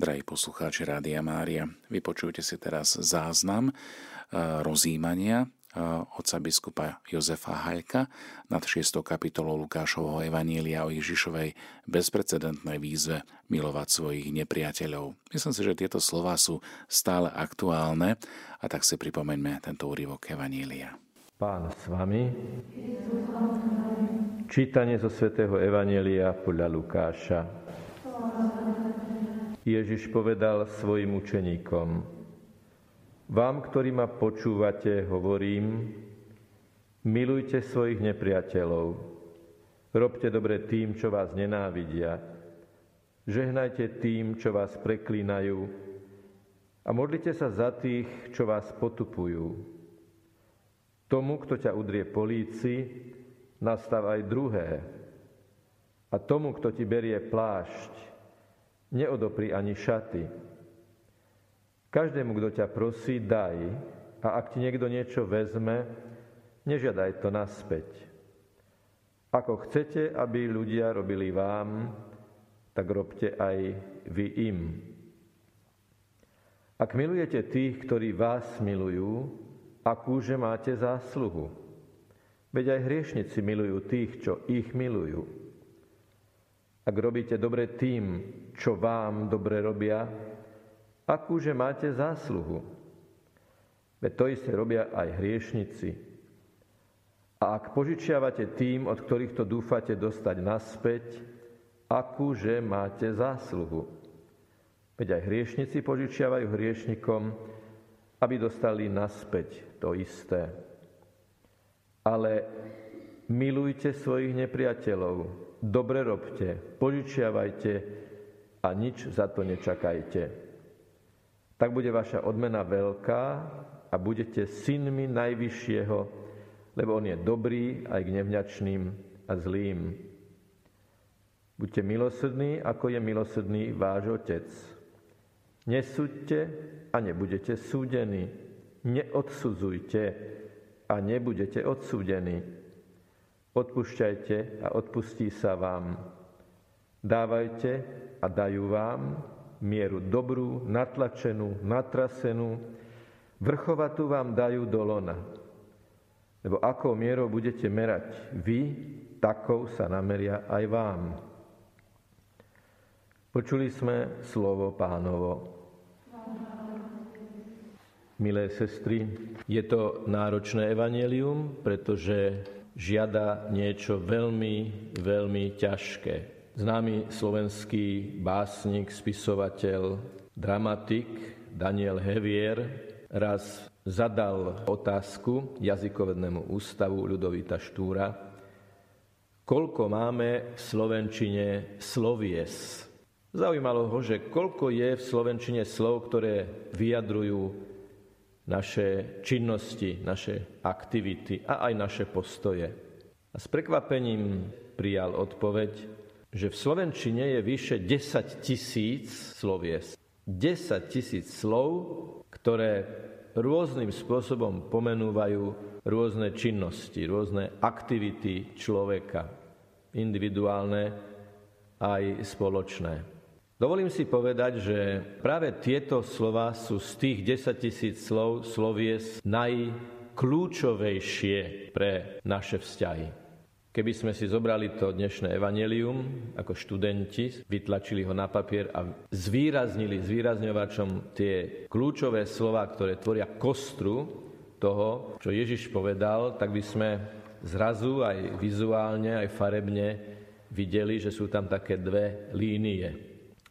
Drahí poslucháči Rádia Mária, vypočujte si teraz záznam e, rozímania e, otca biskupa Jozefa Hajka nad 6. kapitolou Lukášovho Evanília o Ježišovej bezprecedentnej výzve milovať svojich nepriateľov. Myslím si, že tieto slova sú stále aktuálne a tak si pripomeňme tento úryvok Evanília. Pán s vami. Čítanie zo svätého Evanielia podľa Lukáša. Ježiš povedal svojim učeníkom, Vám, ktorí ma počúvate, hovorím, milujte svojich nepriateľov, robte dobre tým, čo vás nenávidia, žehnajte tým, čo vás preklínajú a modlite sa za tých, čo vás potupujú. Tomu, kto ťa udrie políci, nastav aj druhé. A tomu, kto ti berie plášť, neodopri ani šaty. Každému, kto ťa prosí, daj, a ak ti niekto niečo vezme, nežiadaj to naspäť. Ako chcete, aby ľudia robili vám, tak robte aj vy im. Ak milujete tých, ktorí vás milujú, akúže máte zásluhu? Veď aj hriešnici milujú tých, čo ich milujú. Ak robíte dobre tým, čo vám dobre robia, akúže máte zásluhu. Veď to isté robia aj hriešnici. A ak požičiavate tým, od ktorých to dúfate dostať naspäť, akúže máte zásluhu. Veď aj hriešnici požičiavajú hriešnikom, aby dostali naspäť to isté. Ale milujte svojich nepriateľov, dobre robte, požičiavajte a nič za to nečakajte. Tak bude vaša odmena veľká a budete synmi Najvyššieho, lebo On je dobrý aj k nevňačným a zlým. Buďte milosrdní, ako je milosrdný váš Otec. Nesúďte a nebudete súdení. Neodsudzujte a nebudete odsúdení. Odpúšťajte a odpustí sa vám. Dávajte a dajú vám mieru dobrú, natlačenú, natrasenú, vrchovatú vám dajú do lona. Lebo akou mierou budete merať vy, takou sa nameria aj vám. Počuli sme slovo pánovo. Milé sestry, je to náročné evanelium, pretože žiada niečo veľmi, veľmi ťažké. Známy slovenský básnik, spisovateľ, dramatik Daniel Hevier raz zadal otázku jazykovednému ústavu Ľudovita Štúra, koľko máme v Slovenčine slovies. Zaujímalo ho, že koľko je v Slovenčine slov, ktoré vyjadrujú naše činnosti, naše aktivity a aj naše postoje. A s prekvapením prijal odpoveď, že v Slovenčine je vyše 10 tisíc slovies. 10 tisíc slov, ktoré rôznym spôsobom pomenúvajú rôzne činnosti, rôzne aktivity človeka, individuálne aj spoločné. Dovolím si povedať, že práve tieto slova sú z tých 10 tisíc slov slovies najkľúčovejšie pre naše vzťahy. Keby sme si zobrali to dnešné evanelium ako študenti, vytlačili ho na papier a zvýraznili zvýrazňovačom tie kľúčové slova, ktoré tvoria kostru toho, čo Ježiš povedal, tak by sme zrazu aj vizuálne, aj farebne videli, že sú tam také dve línie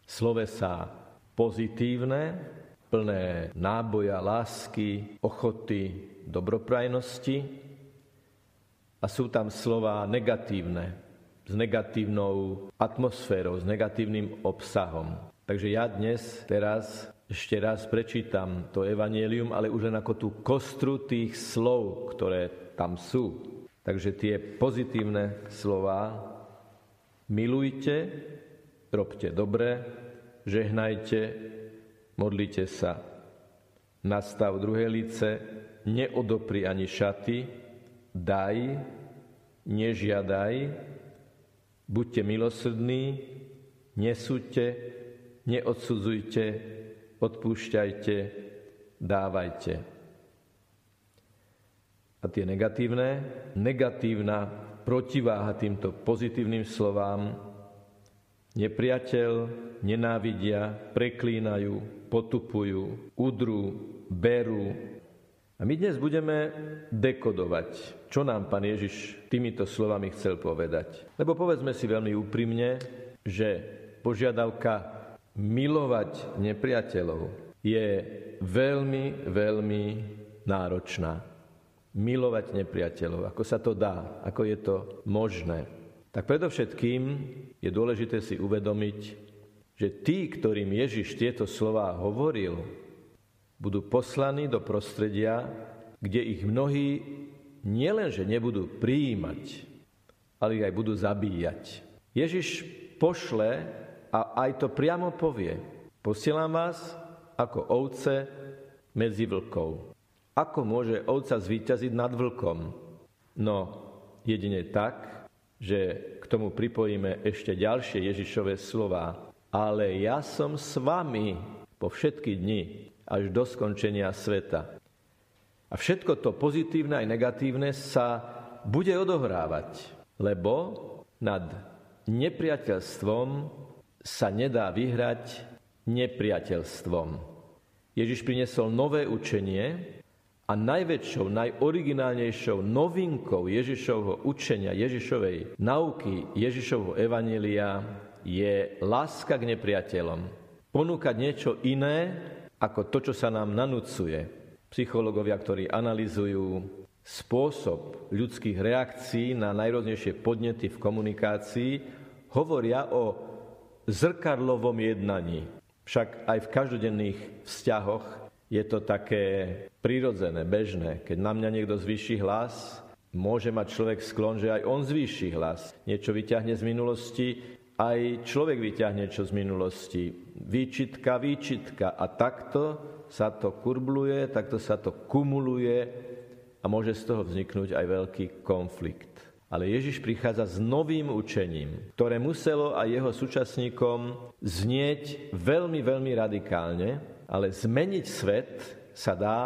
slovesá pozitívne, plné náboja, lásky, ochoty, dobroprajnosti a sú tam slova negatívne, s negatívnou atmosférou, s negatívnym obsahom. Takže ja dnes, teraz ešte raz prečítam to evanelium, ale už len ako tú kostru tých slov, ktoré tam sú. Takže tie pozitívne slova milujte, robte dobre, žehnajte, modlite sa. Nastav druhé lice, neodopri ani šaty, daj, nežiadaj, buďte milosrdní, nesúďte, neodsudzujte, odpúšťajte, dávajte. A tie negatívne, negatívna protiváha týmto pozitívnym slovám, nepriateľ, nenávidia, preklínajú, potupujú, udrú, berú. A my dnes budeme dekodovať, čo nám pán Ježiš týmito slovami chcel povedať. Lebo povedzme si veľmi úprimne, že požiadavka milovať nepriateľov je veľmi, veľmi náročná. Milovať nepriateľov, ako sa to dá, ako je to možné. Tak predovšetkým je dôležité si uvedomiť, že tí, ktorým Ježiš tieto slová hovoril, budú poslaní do prostredia, kde ich mnohí nielenže nebudú prijímať, ale ich aj budú zabíjať. Ježiš pošle a aj to priamo povie. Posielam vás ako ovce medzi vlkov. Ako môže ovca zvíťaziť nad vlkom? No, jedine tak, že k tomu pripojíme ešte ďalšie Ježišové slova. Ale ja som s vami po všetky dni až do skončenia sveta. A všetko to pozitívne aj negatívne sa bude odohrávať, lebo nad nepriateľstvom sa nedá vyhrať nepriateľstvom. Ježiš priniesol nové učenie a najväčšou, najoriginálnejšou novinkou Ježišovho učenia, Ježišovej nauky, Ježišovho evanília je láska k nepriateľom. Ponúkať niečo iné ako to, čo sa nám nanúcuje. Psychológovia, ktorí analizujú spôsob ľudských reakcií na najrôznejšie podnety v komunikácii, hovoria o zrkadlovom jednaní. Však aj v každodenných vzťahoch je to také prirodzené, bežné. Keď na mňa niekto zvýši hlas, môže mať človek sklon, že aj on zvýši hlas. Niečo vyťahne z minulosti, aj človek vyťahne čo z minulosti. Výčitka, výčitka. A takto sa to kurbluje, takto sa to kumuluje a môže z toho vzniknúť aj veľký konflikt. Ale Ježiš prichádza s novým učením, ktoré muselo aj jeho súčasníkom znieť veľmi, veľmi radikálne, ale zmeniť svet sa dá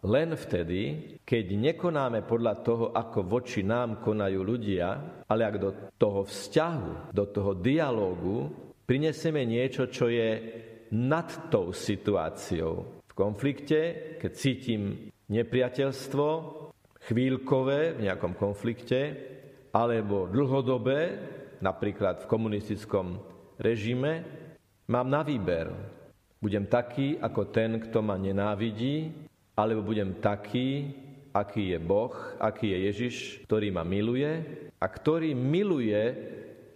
len vtedy, keď nekonáme podľa toho, ako voči nám konajú ľudia, ale ak do toho vzťahu, do toho dialógu prinesieme niečo, čo je nad tou situáciou. V konflikte, keď cítim nepriateľstvo, chvíľkové v nejakom konflikte, alebo dlhodobé, napríklad v komunistickom režime, mám na výber. Budem taký ako ten, kto ma nenávidí, alebo budem taký, aký je Boh, aký je Ježiš, ktorý ma miluje a ktorý miluje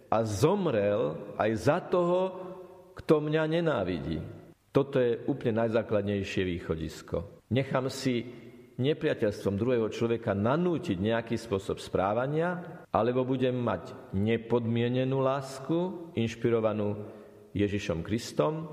a zomrel aj za toho, kto mňa nenávidí. Toto je úplne najzákladnejšie východisko. Nechám si nepriateľstvom druhého človeka nanútiť nejaký spôsob správania, alebo budem mať nepodmienenú lásku, inšpirovanú Ježišom Kristom,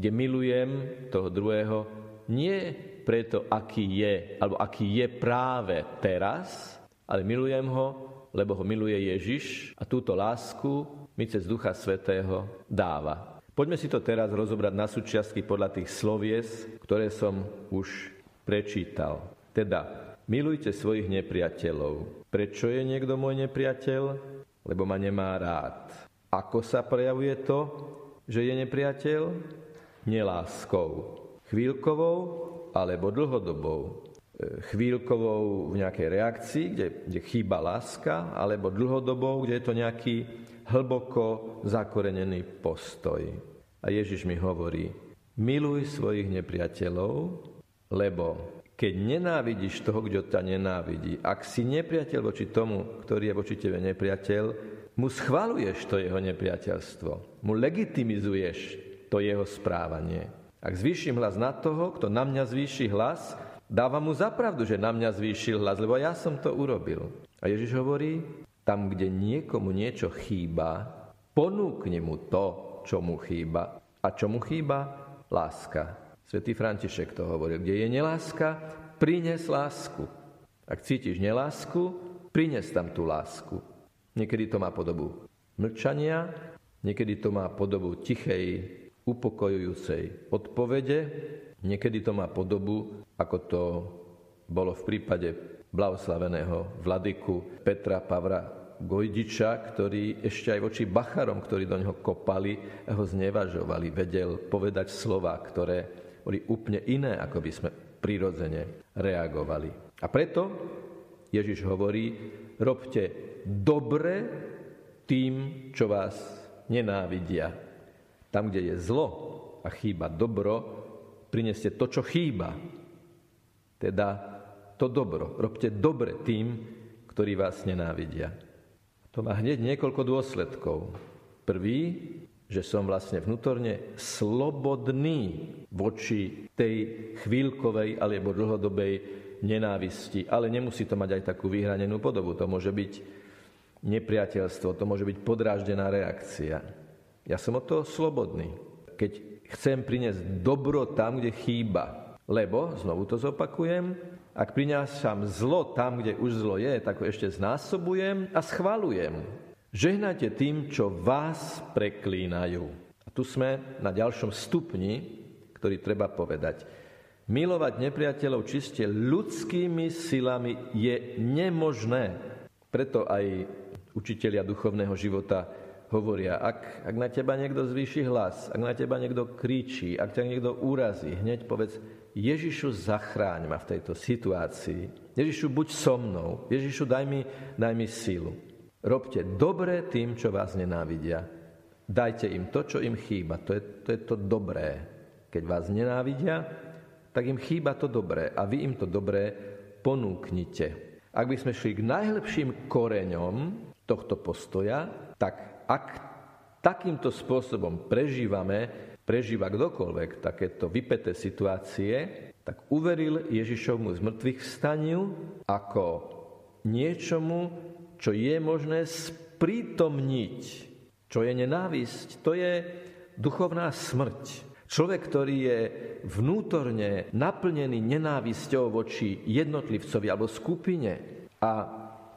kde milujem toho druhého nie preto, aký je, alebo aký je práve teraz, ale milujem ho, lebo ho miluje Ježiš a túto lásku mi cez Ducha Svetého dáva. Poďme si to teraz rozobrať na súčiastky podľa tých slovies, ktoré som už prečítal. Teda, milujte svojich nepriateľov. Prečo je niekto môj nepriateľ? Lebo ma nemá rád. Ako sa prejavuje to, že je nepriateľ? Neláskou. Chvíľkovou alebo dlhodobou. E, chvíľkovou v nejakej reakcii, kde, kde chýba láska, alebo dlhodobou, kde je to nejaký hlboko zakorenený postoj. A Ježiš mi hovorí, miluj svojich nepriateľov, lebo keď nenávidíš toho, kto ťa nenávidí, ak si nepriateľ voči tomu, ktorý je voči tebe nepriateľ, mu schvaluješ to jeho nepriateľstvo, mu legitimizuješ to jeho správanie. Ak zvýšim hlas na toho, kto na mňa zvýši hlas, dávam mu zapravdu, že na mňa zvýšil hlas, lebo ja som to urobil. A Ježiš hovorí, tam, kde niekomu niečo chýba, ponúkni mu to, čo mu chýba. A čo mu chýba? Láska. Svetý František to hovoril. Kde je neláska, prines lásku. Ak cítiš nelásku, prines tam tú lásku. Niekedy to má podobu mlčania, niekedy to má podobu tichej upokojujúcej odpovede. Niekedy to má podobu, ako to bolo v prípade blahoslaveného vladyku Petra Pavra Gojdiča, ktorý ešte aj voči Bacharom, ktorí do neho kopali, ho znevažovali, vedel povedať slova, ktoré boli úplne iné, ako by sme prirodzene reagovali. A preto Ježiš hovorí, robte dobre tým, čo vás nenávidia. Tam, kde je zlo a chýba dobro, prineste to, čo chýba. Teda to dobro. Robte dobre tým, ktorí vás nenávidia. To má hneď niekoľko dôsledkov. Prvý, že som vlastne vnútorne slobodný voči tej chvíľkovej alebo dlhodobej nenávisti. Ale nemusí to mať aj takú vyhranenú podobu. To môže byť nepriateľstvo, to môže byť podráždená reakcia. Ja som od toho slobodný. Keď chcem priniesť dobro tam, kde chýba, lebo, znovu to zopakujem, ak prinášam zlo tam, kde už zlo je, tak ho ešte znásobujem a schvalujem. Žehnajte tým, čo vás preklínajú. A tu sme na ďalšom stupni, ktorý treba povedať. Milovať nepriateľov čiste ľudskými silami je nemožné. Preto aj učitelia duchovného života hovoria, ak, ak na teba niekto zvýši hlas, ak na teba niekto kričí, ak ťa niekto urazí, hneď povedz, Ježišu, zachráň ma v tejto situácii. Ježišu, buď so mnou. Ježišu, daj mi, daj mi sílu. Robte dobre tým, čo vás nenávidia. Dajte im to, čo im chýba. To je, to je to dobré. Keď vás nenávidia, tak im chýba to dobré a vy im to dobré ponúknite. Ak by sme šli k najlepším koreňom tohto postoja, tak ak takýmto spôsobom prežívame prežíva kdokoľvek takéto vypeté situácie, tak uveril Ježišovmu z mŕtvych vstaniu ako niečomu, čo je možné sprítomniť, čo je nenávisť. To je duchovná smrť. Človek, ktorý je vnútorne naplnený nenávisťou voči jednotlivcovi alebo skupine a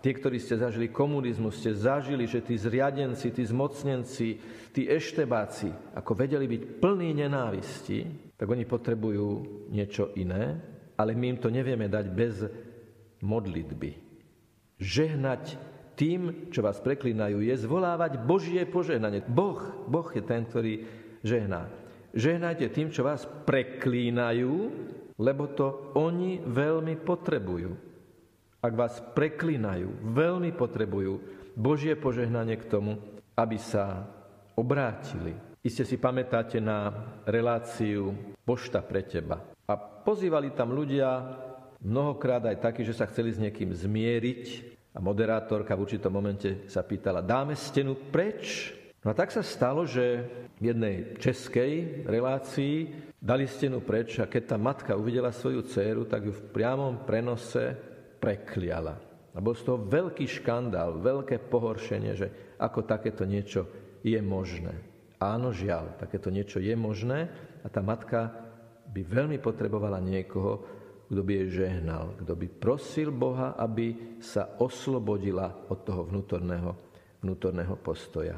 Tí, ktorí ste zažili komunizmus, ste zažili, že tí zriadenci, tí zmocnenci, tí eštebáci, ako vedeli byť plní nenávisti, tak oni potrebujú niečo iné, ale my im to nevieme dať bez modlitby. Žehnať tým, čo vás preklinajú, je zvolávať Božie požehnanie. Boh, Boh je ten, ktorý žehná. Žehnajte tým, čo vás preklínajú, lebo to oni veľmi potrebujú ak vás preklinajú, veľmi potrebujú Božie požehnanie k tomu, aby sa obrátili. Iste si pamätáte na reláciu Pošta pre teba. A pozývali tam ľudia, mnohokrát aj takí, že sa chceli s niekým zmieriť a moderátorka v určitom momente sa pýtala, dáme stenu preč? No a tak sa stalo, že v jednej českej relácii dali stenu preč a keď tá matka uvidela svoju dceru, tak ju v priamom prenose prekliala. A bol z toho veľký škandál, veľké pohoršenie, že ako takéto niečo je možné. Áno, žiaľ, takéto niečo je možné a tá matka by veľmi potrebovala niekoho, kto by jej žehnal, kto by prosil Boha, aby sa oslobodila od toho vnútorného, vnútorného postoja.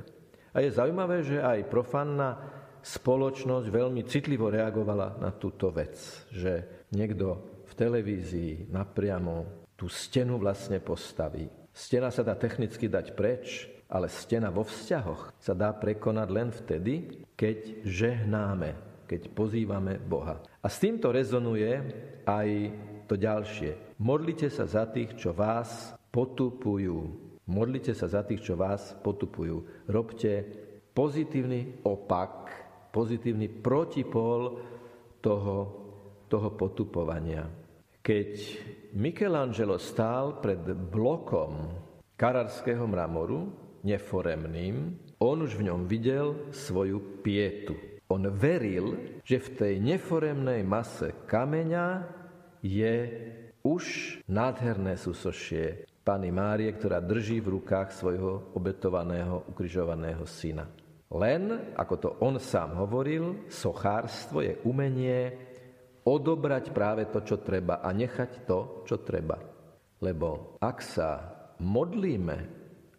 A je zaujímavé, že aj profanná spoločnosť veľmi citlivo reagovala na túto vec, že niekto v televízii napriamo tú stenu vlastne postaví. Stena sa dá technicky dať preč, ale stena vo vzťahoch sa dá prekonať len vtedy, keď žehnáme, keď pozývame Boha. A s týmto rezonuje aj to ďalšie. Modlite sa za tých, čo vás potupujú. Modlite sa za tých, čo vás potupujú. Robte pozitívny opak, pozitívny protipol toho, toho potupovania. Keď Michelangelo stál pred blokom kararského mramoru, neforemným, on už v ňom videl svoju pietu. On veril, že v tej neforemnej mase kameňa je už nádherné súsošie Pany Márie, ktorá drží v rukách svojho obetovaného, ukrižovaného syna. Len, ako to on sám hovoril, sochárstvo je umenie odobrať práve to, čo treba a nechať to, čo treba. Lebo ak sa modlíme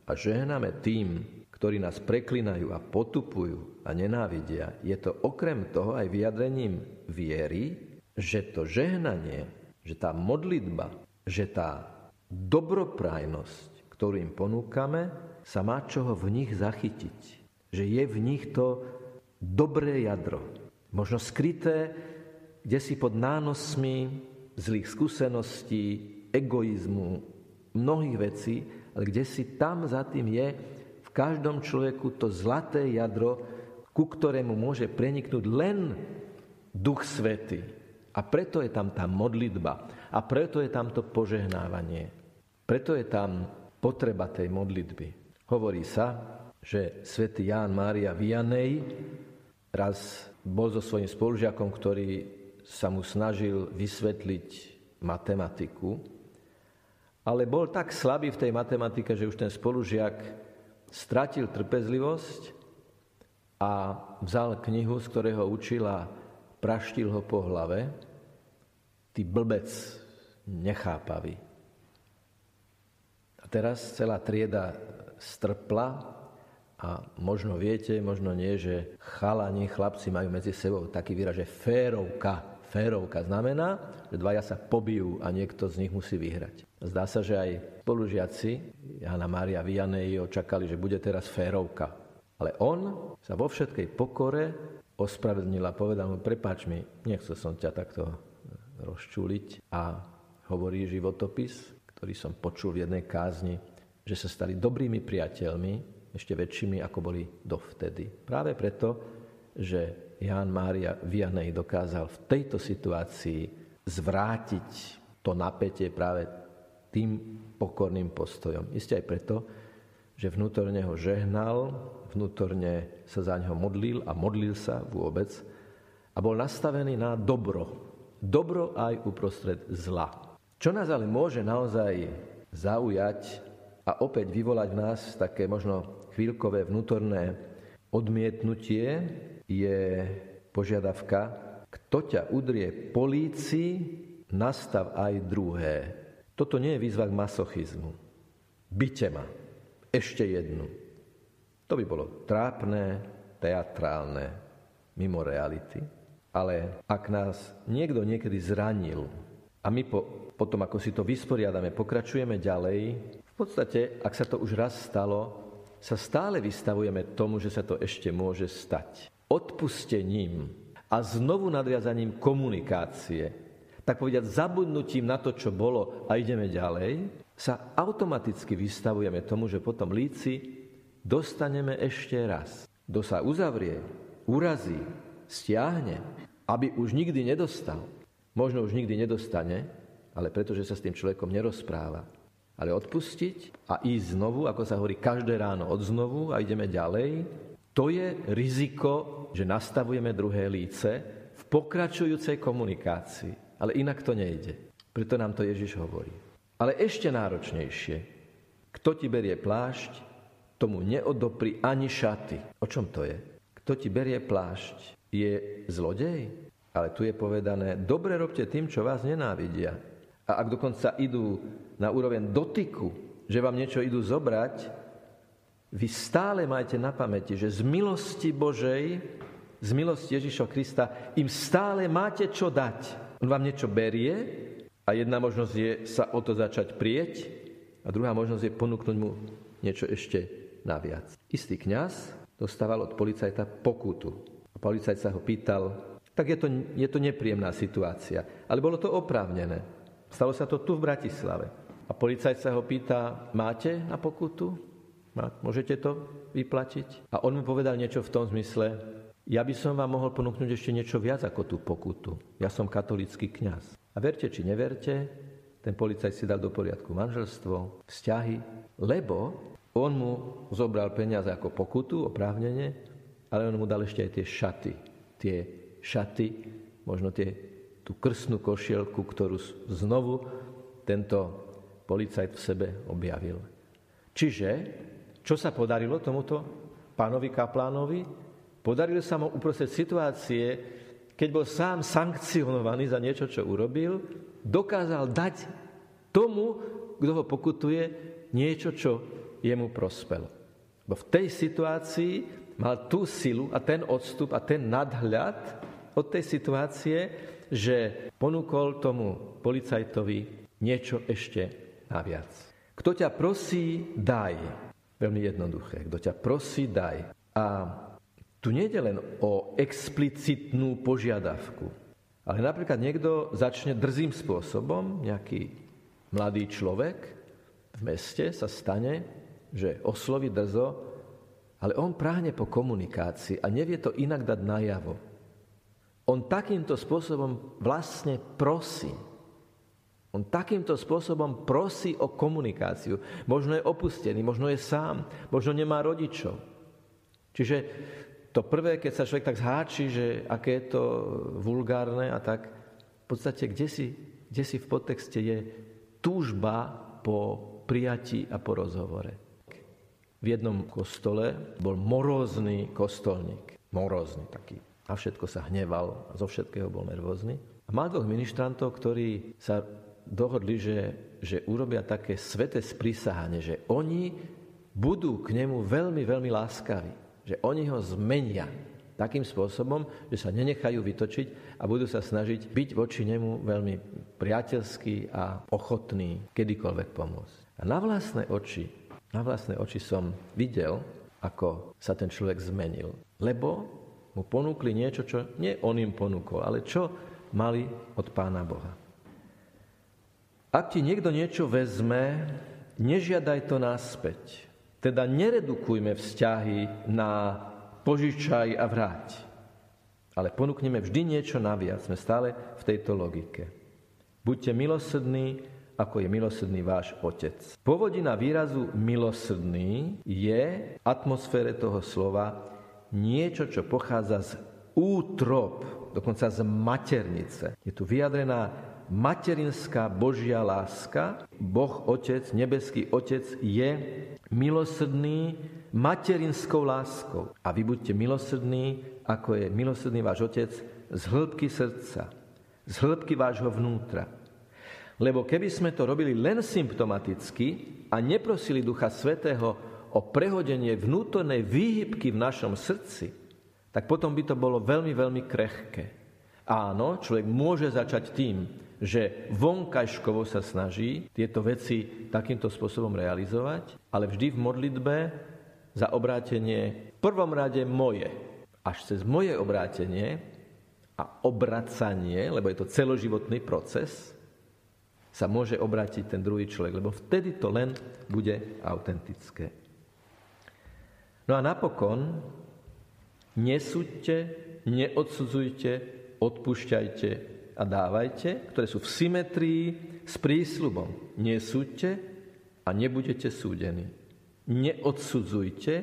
a žehname tým, ktorí nás preklinajú a potupujú a nenávidia, je to okrem toho aj vyjadrením viery, že to žehnanie, že tá modlitba, že tá dobroprajnosť, ktorú im ponúkame, sa má čoho v nich zachytiť. Že je v nich to dobré jadro. Možno skryté, kde si pod nánosmi zlých skúseností, egoizmu, mnohých vecí, ale kde si tam za tým je v každom človeku to zlaté jadro, ku ktorému môže preniknúť len Duch Svety. A preto je tam tá modlitba. A preto je tam to požehnávanie. Preto je tam potreba tej modlitby. Hovorí sa, že svätý Ján Mária Vianej raz bol so svojím spolužiakom, ktorý sa mu snažil vysvetliť matematiku, ale bol tak slabý v tej matematike, že už ten spolužiak stratil trpezlivosť a vzal knihu, z ktorého učila, praštil ho po hlave. Ty blbec nechápavý. A teraz celá trieda strpla a možno viete, možno nie, že chalani, chlapci majú medzi sebou taký výraz, že férovka. Férovka znamená, že dvaja sa pobijú a niekto z nich musí vyhrať. Zdá sa, že aj spolužiaci Jana Mária Vianej očakali, že bude teraz férovka. Ale on sa vo všetkej pokore ospravedlnil a povedal mu, prepáč mi, nechcel som ťa takto rozčúliť. A hovorí životopis, ktorý som počul v jednej kázni, že sa stali dobrými priateľmi, ešte väčšími, ako boli dovtedy. Práve preto, že Ján Mária Vianej dokázal v tejto situácii zvrátiť to napätie práve tým pokorným postojom. Isté aj preto, že vnútorne ho žehnal, vnútorne sa za neho modlil a modlil sa vôbec a bol nastavený na dobro. Dobro aj uprostred zla. Čo nás ale môže naozaj zaujať a opäť vyvolať v nás také možno chvíľkové vnútorné odmietnutie, je požiadavka, kto ťa udrie polícii, nastav aj druhé. Toto nie je výzva k masochizmu. Byte ma. Ešte jednu. To by bolo trápne, teatrálne, mimo reality. Ale ak nás niekto niekedy zranil a my po potom ako si to vysporiadame, pokračujeme ďalej, v podstate, ak sa to už raz stalo, sa stále vystavujeme tomu, že sa to ešte môže stať. Odpustením a znovu nadviazaním komunikácie, tak povedať zabudnutím na to, čo bolo a ideme ďalej, sa automaticky vystavujeme tomu, že potom líci dostaneme ešte raz. Kto sa uzavrie, urazí, stiahne, aby už nikdy nedostal, možno už nikdy nedostane, ale pretože sa s tým človekom nerozpráva. Ale odpustiť a ísť znovu, ako sa hovorí každé ráno od znovu a ideme ďalej, to je riziko, že nastavujeme druhé líce v pokračujúcej komunikácii. Ale inak to nejde. Preto nám to Ježiš hovorí. Ale ešte náročnejšie. Kto ti berie plášť, tomu neodopri ani šaty. O čom to je? Kto ti berie plášť, je zlodej? Ale tu je povedané, dobre robte tým, čo vás nenávidia. A ak dokonca idú na úroveň dotyku, že vám niečo idú zobrať, vy stále majte na pamäti, že z milosti Božej, z milosti Ježiša Krista im stále máte čo dať. On vám niečo berie a jedna možnosť je sa o to začať prieť a druhá možnosť je ponúknuť mu niečo ešte naviac. Istý kňaz dostával od policajta pokutu. A policajt sa ho pýtal, tak je to, je to nepríjemná situácia, ale bolo to oprávnené. Stalo sa to tu v Bratislave. A policajt sa ho pýta, máte na pokutu? Môžete to vyplatiť? A on mu povedal niečo v tom zmysle, ja by som vám mohol ponúknuť ešte niečo viac ako tú pokutu. Ja som katolický kňaz. A verte či neverte, ten policajt si dal do poriadku manželstvo, vzťahy, lebo on mu zobral peniaze ako pokutu, oprávnenie, ale on mu dal ešte aj tie šaty. Tie šaty, možno tie tú krsnú košielku, ktorú znovu tento policajt v sebe objavil. Čiže, čo sa podarilo tomuto pánovi kaplánovi? Podarilo sa mu uprostred situácie, keď bol sám sankcionovaný za niečo, čo urobil, dokázal dať tomu, kto ho pokutuje, niečo, čo jemu prospelo. Bo v tej situácii mal tú silu a ten odstup a ten nadhľad od tej situácie, že ponúkol tomu policajtovi niečo ešte naviac. Kto ťa prosí, daj. Veľmi jednoduché. Kto ťa prosí, daj. A tu nie je len o explicitnú požiadavku, ale napríklad niekto začne drzým spôsobom, nejaký mladý človek v meste sa stane, že osloví drzo, ale on práhne po komunikácii a nevie to inak dať najavo. On takýmto spôsobom vlastne prosí. On takýmto spôsobom prosí o komunikáciu. Možno je opustený, možno je sám, možno nemá rodičov. Čiže to prvé, keď sa človek tak zháči, že aké je to vulgárne a tak, v podstate kde si, kde si v podtexte je túžba po prijatí a po rozhovore. V jednom kostole bol morózny kostolník. Morózny taký. A všetko sa hneval, zo všetkého bol nervózny. A mal dvoch ministrantov, ktorí sa dohodli, že, že urobia také sveté sprísahanie, že oni budú k nemu veľmi, veľmi láskaví. Že oni ho zmenia takým spôsobom, že sa nenechajú vytočiť a budú sa snažiť byť voči nemu veľmi priateľský a ochotný kedykoľvek pomôcť. A na vlastné oči, na vlastné oči som videl, ako sa ten človek zmenil. Lebo mu ponúkli niečo, čo nie on im ponúkol, ale čo mali od Pána Boha. Ak ti niekto niečo vezme, nežiadaj to naspäť. Teda neredukujme vzťahy na požičaj a vráť. Ale ponúkneme vždy niečo naviac. Sme stále v tejto logike. Buďte milosrdní, ako je milosrdný váš otec. Povodina výrazu milosrdný je v atmosfére toho slova niečo, čo pochádza z útrop, dokonca z maternice. Je tu vyjadrená materinská Božia láska, Boh Otec, nebeský Otec je milosrdný materinskou láskou. A vy buďte milosrdní, ako je milosrdný váš Otec z hĺbky srdca, z hĺbky vášho vnútra. Lebo keby sme to robili len symptomaticky a neprosili Ducha Svetého o prehodenie vnútornej výhybky v našom srdci, tak potom by to bolo veľmi, veľmi krehké. Áno, človek môže začať tým, že vonkajškovo sa snaží tieto veci takýmto spôsobom realizovať, ale vždy v modlitbe za obrátenie v prvom rade moje. Až cez moje obrátenie a obracanie, lebo je to celoživotný proces, sa môže obrátiť ten druhý človek, lebo vtedy to len bude autentické. No a napokon nesúďte, neodsudzujte, odpúšťajte, a dávajte, ktoré sú v symetrii s prísľubom. Nesúďte a nebudete súdení. Neodsudzujte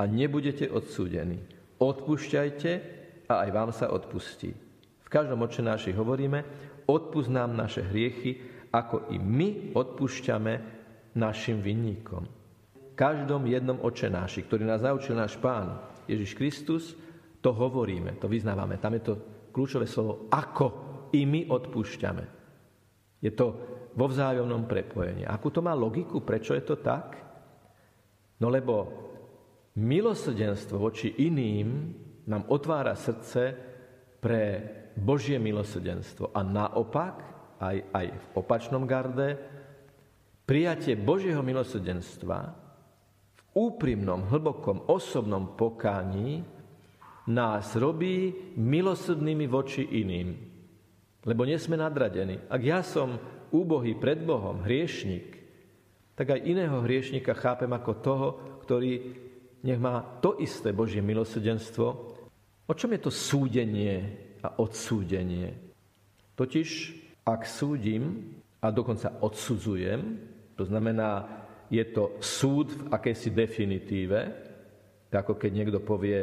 a nebudete odsúdení. Odpúšťajte a aj vám sa odpustí. V každom očenáši hovoríme, odpust nám naše hriechy, ako i my odpúšťame našim vinníkom. V každom jednom očenáši, ktorý nás naučil náš Pán Ježiš Kristus, to hovoríme, to vyznávame. Tam je to kľúčové slovo ako i my odpúšťame. Je to vo vzájomnom prepojení. Akú to má logiku? Prečo je to tak? No lebo milosrdenstvo voči iným nám otvára srdce pre Božie milosrdenstvo. A naopak, aj, aj v opačnom garde, prijatie Božieho milosrdenstva v úprimnom, hlbokom, osobnom pokání nás robí milosrdnými voči iným. Lebo nie sme nadradení. Ak ja som úbohý pred Bohom, hriešnik, tak aj iného hriešnika chápem ako toho, ktorý nech má to isté Božie milosrdenstvo. O čom je to súdenie a odsúdenie? Totiž, ak súdim a dokonca odsudzujem, to znamená, je to súd v akejsi definitíve, ako keď niekto povie,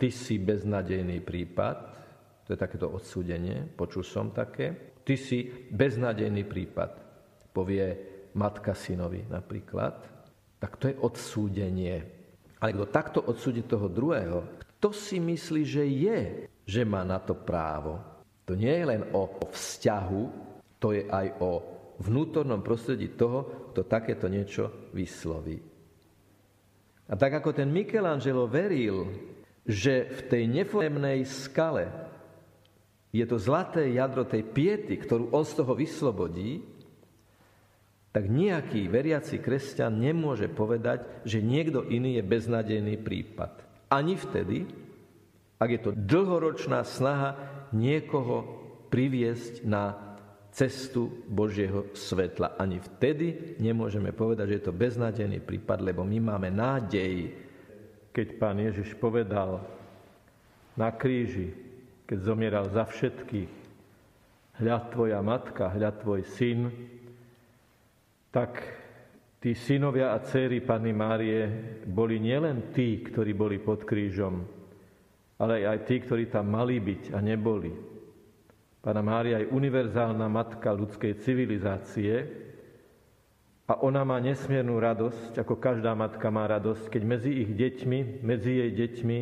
ty si beznadejný prípad, to je takéto odsúdenie, počul som také. Ty si beznádejný prípad, povie matka synovi napríklad. Tak to je odsúdenie. Ale kto takto odsúdi toho druhého, kto si myslí, že je, že má na to právo? To nie je len o vzťahu, to je aj o vnútornom prostredí toho, kto takéto niečo vysloví. A tak ako ten Michelangelo veril, že v tej neforemnej skale je to zlaté jadro tej piety, ktorú on z toho vyslobodí, tak nejaký veriaci kresťan nemôže povedať, že niekto iný je beznadejný prípad. Ani vtedy, ak je to dlhoročná snaha niekoho priviesť na cestu Božieho svetla. Ani vtedy nemôžeme povedať, že je to beznádejný prípad, lebo my máme nádej. Keď pán Ježiš povedal na kríži, keď zomieral za všetkých, hľa tvoja matka, hľa tvoj syn, tak tí synovia a céry Panny Márie boli nielen tí, ktorí boli pod krížom, ale aj tí, ktorí tam mali byť a neboli. Pána Mária je univerzálna matka ľudskej civilizácie a ona má nesmiernu radosť, ako každá matka má radosť, keď medzi ich deťmi, medzi jej deťmi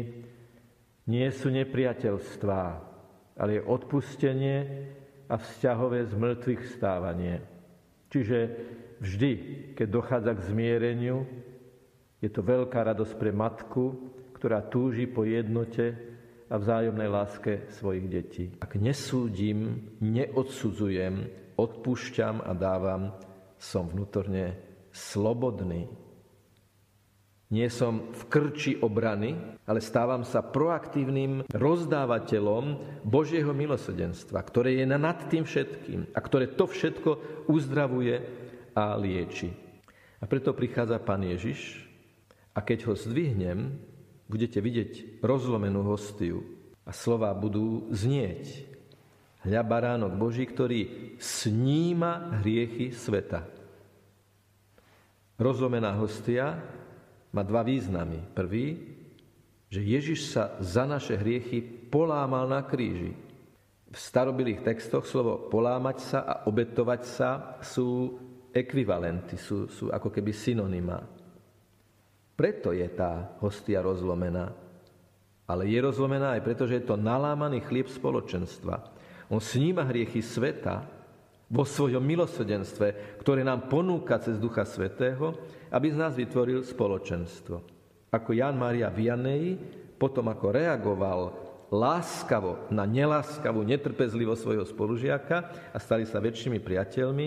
nie sú nepriateľstvá, ale je odpustenie a vzťahové zmrtvých stávanie. Čiže vždy, keď dochádza k zmiereniu, je to veľká radosť pre matku, ktorá túži po jednote a vzájomnej láske svojich detí. Ak nesúdim, neodsudzujem, odpúšťam a dávam, som vnútorne slobodný. Nie som v krči obrany, ale stávam sa proaktívnym rozdávateľom Božieho milosrdenstva, ktoré je nad tým všetkým a ktoré to všetko uzdravuje a lieči. A preto prichádza Pán Ježiš a keď ho zdvihnem, budete vidieť rozlomenú hostiu a slova budú znieť. Hľa baránok Boží, ktorý sníma hriechy sveta. Rozlomená hostia má dva významy. Prvý, že Ježiš sa za naše hriechy polámal na kríži. V starobilých textoch slovo polámať sa a obetovať sa sú ekvivalenty, sú, sú ako keby synonymá. Preto je tá hostia rozlomená. Ale je rozlomená aj preto, že je to nalámaný chlieb spoločenstva. On sníma hriechy sveta vo svojom milosrdenstve, ktoré nám ponúka cez Ducha Svetého, aby z nás vytvoril spoločenstvo. Ako Jan Maria Vianney, potom ako reagoval láskavo na neláskavú netrpezlivosť svojho spolužiaka a stali sa väčšími priateľmi,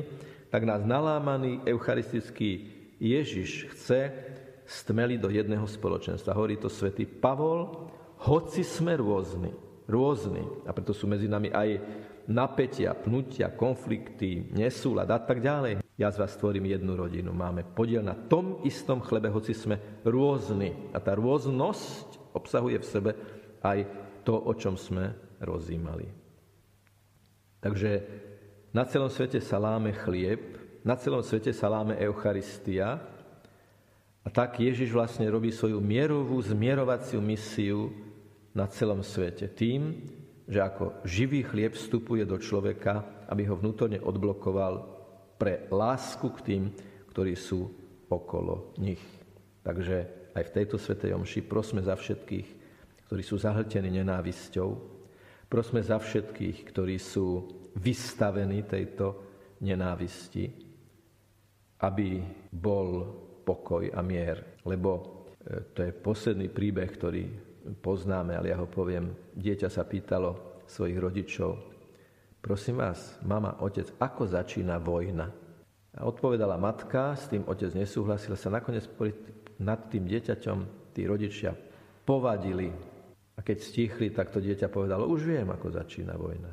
tak nás nalámaný eucharistický Ježiš chce stmeli do jedného spoločenstva. Hovorí to svätý Pavol, hoci sme rôzni, rôzni, a preto sú medzi nami aj napätia, pnutia, konflikty, nesúlad a tak ďalej. Ja z vás tvorím jednu rodinu. Máme podiel na tom istom chlebe, hoci sme rôzni. A tá rôznosť obsahuje v sebe aj to, o čom sme rozímali. Takže na celom svete sa láme chlieb, na celom svete sa láme Eucharistia, a tak Ježiš vlastne robí svoju mierovú zmierovaciu misiu na celom svete tým, že ako živý chlieb vstupuje do človeka, aby ho vnútorne odblokoval pre lásku k tým, ktorí sú okolo nich. Takže aj v tejto svetej omši prosme za všetkých, ktorí sú zahltení nenávisťou, prosme za všetkých, ktorí sú vystavení tejto nenávisti, aby bol pokoj a mier. Lebo e, to je posledný príbeh, ktorý poznáme, ale ja ho poviem. Dieťa sa pýtalo svojich rodičov, prosím vás, mama, otec, ako začína vojna? A odpovedala matka, s tým otec nesúhlasil, sa nakoniec nad tým dieťaťom tí rodičia povadili. A keď stichli, tak to dieťa povedalo, už viem, ako začína vojna.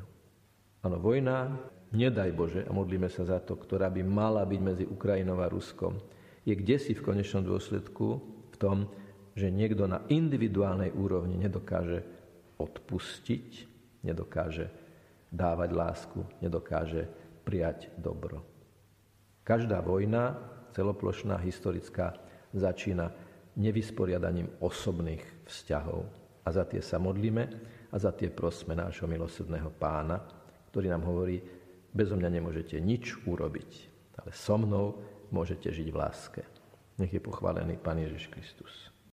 Áno, vojna, nedaj Bože, a modlíme sa za to, ktorá by mala byť medzi Ukrajinou a Ruskom, je kde si v konečnom dôsledku v tom, že niekto na individuálnej úrovni nedokáže odpustiť, nedokáže dávať lásku, nedokáže prijať dobro. Každá vojna, celoplošná, historická, začína nevysporiadaním osobných vzťahov. A za tie sa modlíme a za tie prosme nášho milosrdného pána, ktorý nám hovorí, bezo mňa nemôžete nič urobiť, ale so mnou môžete žiť v láske. Nech je pochválený Pán Ježiš Kristus.